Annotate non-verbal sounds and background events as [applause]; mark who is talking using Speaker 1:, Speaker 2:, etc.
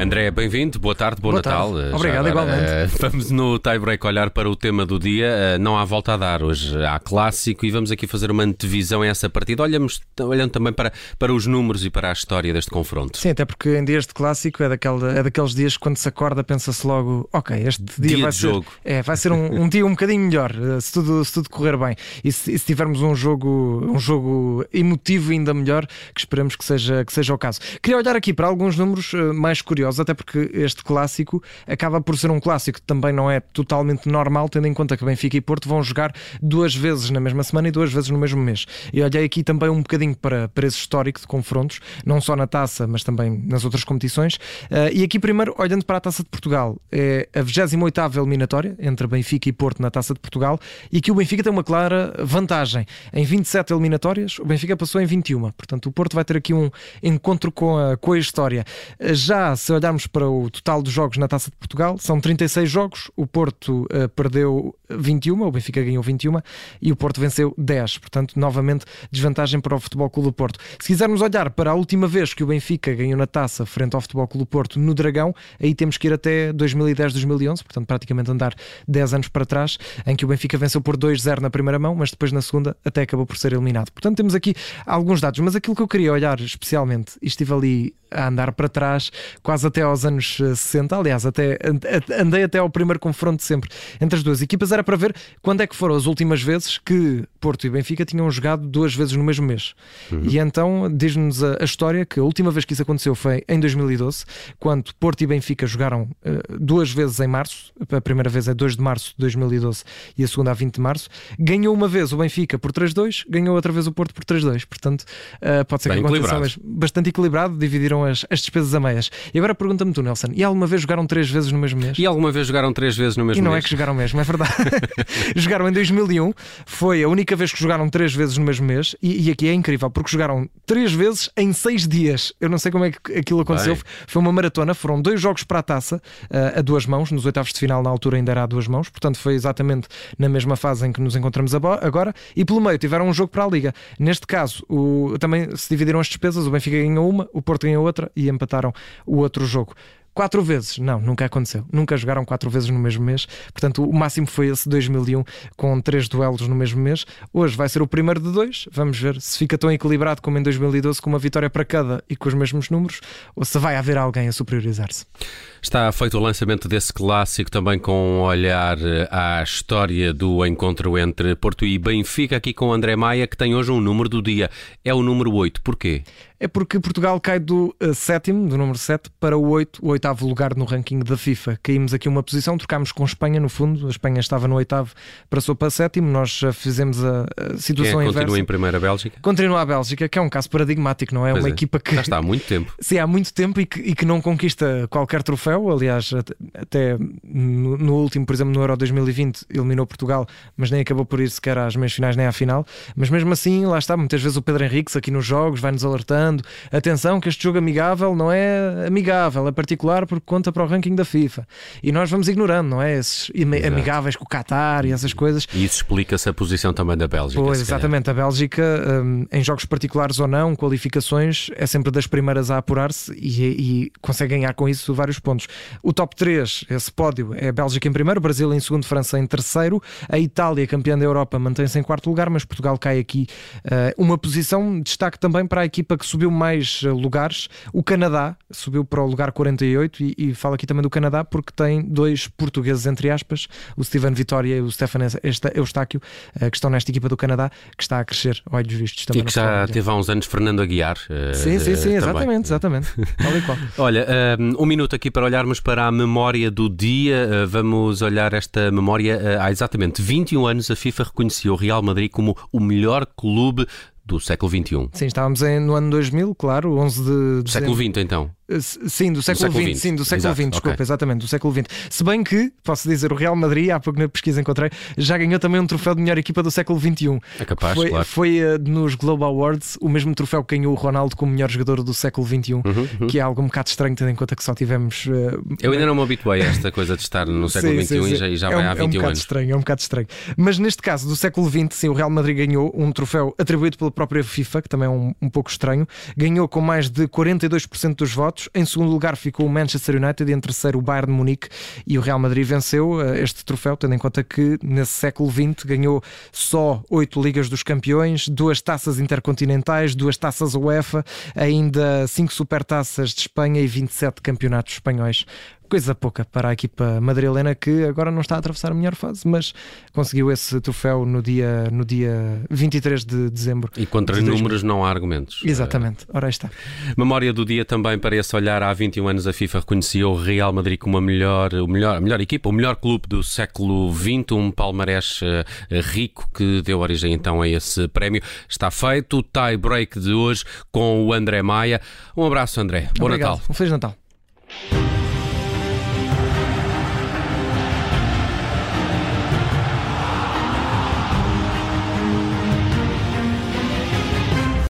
Speaker 1: André, bem-vindo, boa tarde, bom
Speaker 2: Boa
Speaker 1: Natal.
Speaker 2: tarde. Obrigado, igualmente.
Speaker 1: eh, vamos no tie-break olhar para o tema do dia. Eh, não há volta a dar hoje, há clássico e vamos aqui fazer uma antevisão a essa partida. Olhamos, olhando também para, para os números e para a história deste confronto.
Speaker 2: Sim, até porque em dias de clássico é, daquele, é daqueles dias que quando se acorda pensa-se logo, ok, este dia,
Speaker 1: Dia
Speaker 2: vai ser,
Speaker 1: jogo.
Speaker 2: É, vai ser um, um dia um bocadinho melhor, eh, se tudo, se tudo correr bem. E se, e se tivermos um jogo, um jogo emotivo ainda melhor, que esperamos que seja, que seja o caso. Queria olhar aqui para alguns números mais curiosos, até porque este clássico acaba por ser um clássico que também não é totalmente normal, tendo em conta que Benfica e Porto vão jogar duas vezes na mesma semana e duas vezes no mesmo mês. E olhei aqui também um bocadinho para, para esse histórico de confrontos, não só na taça, mas também nas outras competições. Eh, e aqui, primeiro, olhando para a taça de Portugal, é a 28 eliminatória entre Benfica e Porto na taça de Portugal, e que o Benfica tem uma clara vantagem. Em 27 eliminatórias, o Benfica passou em 21. Portanto, o Porto vai ter aqui um encontro com a, com a história. Já se olharmos para o total dos jogos na taça de Portugal, são 36 jogos. O Porto eh, perdeu 21, o Benfica ganhou 21 e o Porto venceu 10. Portanto, novamente, desvantagem para o Futebol Clube do Porto. Se quisermos olhar para a última vez que o Benfica ganhou na taça frente ao Futebol Clube do Porto no Dragão, aí temos que ir até 2010-2011, portanto, praticamente andar 10 anos para trás, em que o Benfica venceu por 2-0 na primeira mão, mas depois na segunda até acabou por ser eliminado. Portanto, temos aqui alguns dados, mas aquilo que eu queria olhar especialmente, e estive ali a andar para trás, quase até aos anos eh, 60, aliás, até andei até ao primeiro confronto sempre entre as duas equipas, era para ver quando é que foram as últimas vezes que Porto e Benfica tinham jogado duas vezes no mesmo mês. E então diz-nos a, a história que a última vez que isso aconteceu foi em 2012, quando Porto e Benfica jogaram eh, duas vezes em março, a primeira vez é 2 de março de 2012 e a segunda a 20 de março. Ganhou uma vez o Benfica por 3-2, ganhou outra vez o Porto por 3-2. Portanto, eh, pode ser
Speaker 1: Bem
Speaker 2: que aconteça, mas bastante equilibrado, dividiram as, as despesas a meias. E agora pergunta-me tu, Nelson, e alguma vez jogaram três vezes no mesmo mês?
Speaker 1: E alguma vez jogaram três vezes no mesmo
Speaker 2: E não é
Speaker 1: mês?
Speaker 2: que jogaram mesmo, é verdade. [laughs] [laughs] jogaram em 2001, foi a única vez que jogaram três vezes no mesmo mês, e, e aqui é incrível, porque jogaram três vezes em seis dias. Eu não sei como é que aquilo aconteceu.
Speaker 1: Bem.
Speaker 2: Foi uma maratona, foram dois jogos para a taça, eh, a duas mãos, nos oitavos de final, na altura ainda era a duas mãos, portanto foi exatamente na mesma fase em que nos encontramos agora, e pelo meio tiveram um jogo para a Liga. Neste caso, o- também se dividiram as despesas, o Benfica ganhou uma, o Porto ganhou outra e empataram o outro jogo. Quatro vezes? Não, nunca aconteceu. Nunca jogaram quatro vezes no mesmo mês. Portanto, o máximo foi esse 2001 com três duelos no mesmo mês. Hoje vai ser o primeiro de dois. Vamos ver se fica tão equilibrado como em 2012, com uma vitória para cada e com os mesmos números, ou se vai haver alguém a superiorizar-se.
Speaker 1: Está feito o lançamento desse clássico também com um olhar eh, à história do encontro entre Porto e Benfica, aqui com André Maia, que tem hoje um número do dia. É o número 8. Porquê?
Speaker 2: É porque Portugal cai do eh, sétimo, do número 7, para o 8, o oitavo lugar no ranking da FIFA. Caímos aqui uma posição, trocámos com a Espanha no fundo. A Espanha estava no oitavo, passou para sétimo. Nós eh, fizemos a, a
Speaker 1: Quem
Speaker 2: situação
Speaker 1: é
Speaker 2: inversa.
Speaker 1: continua em primeira Bélgica?
Speaker 2: Continua a Bélgica, que é um caso paradigmático, não é?
Speaker 1: Pois
Speaker 2: uma
Speaker 1: é.
Speaker 2: equipa que
Speaker 1: Já está há muito tempo. [laughs]
Speaker 2: Sim, há muito tempo e que, e que não conquista qualquer troféu. Aliás, até, até no, no último, por exemplo, no Euro 2020, eliminou Portugal, mas nem acabou por ir sequer às meias finais nem à final. Mas mesmo assim, lá está, muitas vezes o Pedro Henriques aqui nos jogos vai-nos alertando: atenção, que este jogo amigável não é amigável, é particular porque conta para o ranking da FIFA. E nós vamos ignorando, não é? Esses
Speaker 1: Exato.
Speaker 2: amigáveis com o Qatar e essas coisas.
Speaker 1: E isso explica-se a posição também da Bélgica.
Speaker 2: Pois,
Speaker 1: calhar.
Speaker 2: exatamente. A Bélgica, hum, em jogos particulares ou não, qualificações, é sempre das primeiras a apurar-se e, e consegue ganhar com isso vários pontos. O top 3, esse pódio, é a Bélgica em primeiro, Brasil em segundo, França em terceiro, a Itália, campeã da Europa, mantém-se em quarto lugar, mas Portugal cai aqui eh, uma posição. Destaque também para a equipa que subiu mais eh, lugares, o Canadá, subiu para o lugar 48 e, e falo aqui também do Canadá porque tem dois portugueses, entre aspas, o Steven Vitória e o Stefan Eustáquio, eh, que estão nesta equipa do Canadá, que está a crescer, olhos vistos também.
Speaker 1: E que já teve há uns anos Fernando Aguiar. eh,
Speaker 2: Sim, sim, sim, exatamente, exatamente. [laughs]
Speaker 1: Olha, um, minuto aqui para olharmos para a memória do dia. Vamos olhar esta memória. Há exatamente 21 anos, a FIFA reconheceu o Real Madrid como o melhor clube do século XXI.
Speaker 2: Sim, estávamos em- no ano 2000, claro, 11 de
Speaker 1: Do século
Speaker 2: dezembro.
Speaker 1: XX, então.
Speaker 2: Sim, do século XX, sim, do século
Speaker 1: Exato,
Speaker 2: XX, desculpa,
Speaker 1: ok.
Speaker 2: exatamente, do século XX. Se bem que, posso dizer, o Real Madrid, há pouco na pesquisa encontrei, já ganhou também um troféu de melhor equipa do século XXI.
Speaker 1: É capaz,
Speaker 2: foi,
Speaker 1: claro.
Speaker 2: foi eh, nos Globe Awards o mesmo troféu que ganhou o Ronaldo como melhor jogador do século XXI, que é algo um bocado estranho, tendo em conta que só tivemos.
Speaker 1: Uhum, Eu ainda não me habituei a esta coisa de estar no [laughs] século
Speaker 2: Sim,
Speaker 1: XXI
Speaker 2: sim,
Speaker 1: e
Speaker 2: sim.
Speaker 1: já, e já
Speaker 2: é
Speaker 1: vai
Speaker 2: um,
Speaker 1: há
Speaker 2: É um
Speaker 1: 21
Speaker 2: bocado
Speaker 1: anos.
Speaker 2: estranho, é um bocado estranho. Mas neste caso, do século XX, sim, o Real Madrid ganhou um troféu atribuído pela própria FIFA, que também é um, um pouco estranho. Ganhou com mais de 42% dos votos. Em segundo lugar ficou o Manchester United, em terceiro o Bayern de Munique e o Real Madrid venceu uh, este troféu, tendo em conta que nesse século XX ganhou só oito Ligas dos Campeões, duas taças intercontinentais, duas taças UEFA, ainda cinco supertaças de Espanha e 27 campeonatos espanhóis coisa pouca para a equipa madrilena que agora não está a atravessar a melhor fase, mas conseguiu esse troféu no dia, no dia 23 de dezembro.
Speaker 1: E contra de números não há argumentos.
Speaker 2: Exatamente, ora aí está.
Speaker 1: Memória do dia também para esse olhar. Há 21 anos a FIFA reconhecia o Real Madrid como a melhor, o melhor, a melhor equipa, o melhor clube do século XX, um palmarés uh, rico que deu origem então a esse prémio. Está feito o tie break de hoje com o André Maia. Um abraço, André. Bom
Speaker 2: Obrigado.
Speaker 1: Natal.
Speaker 2: Um Feliz Natal.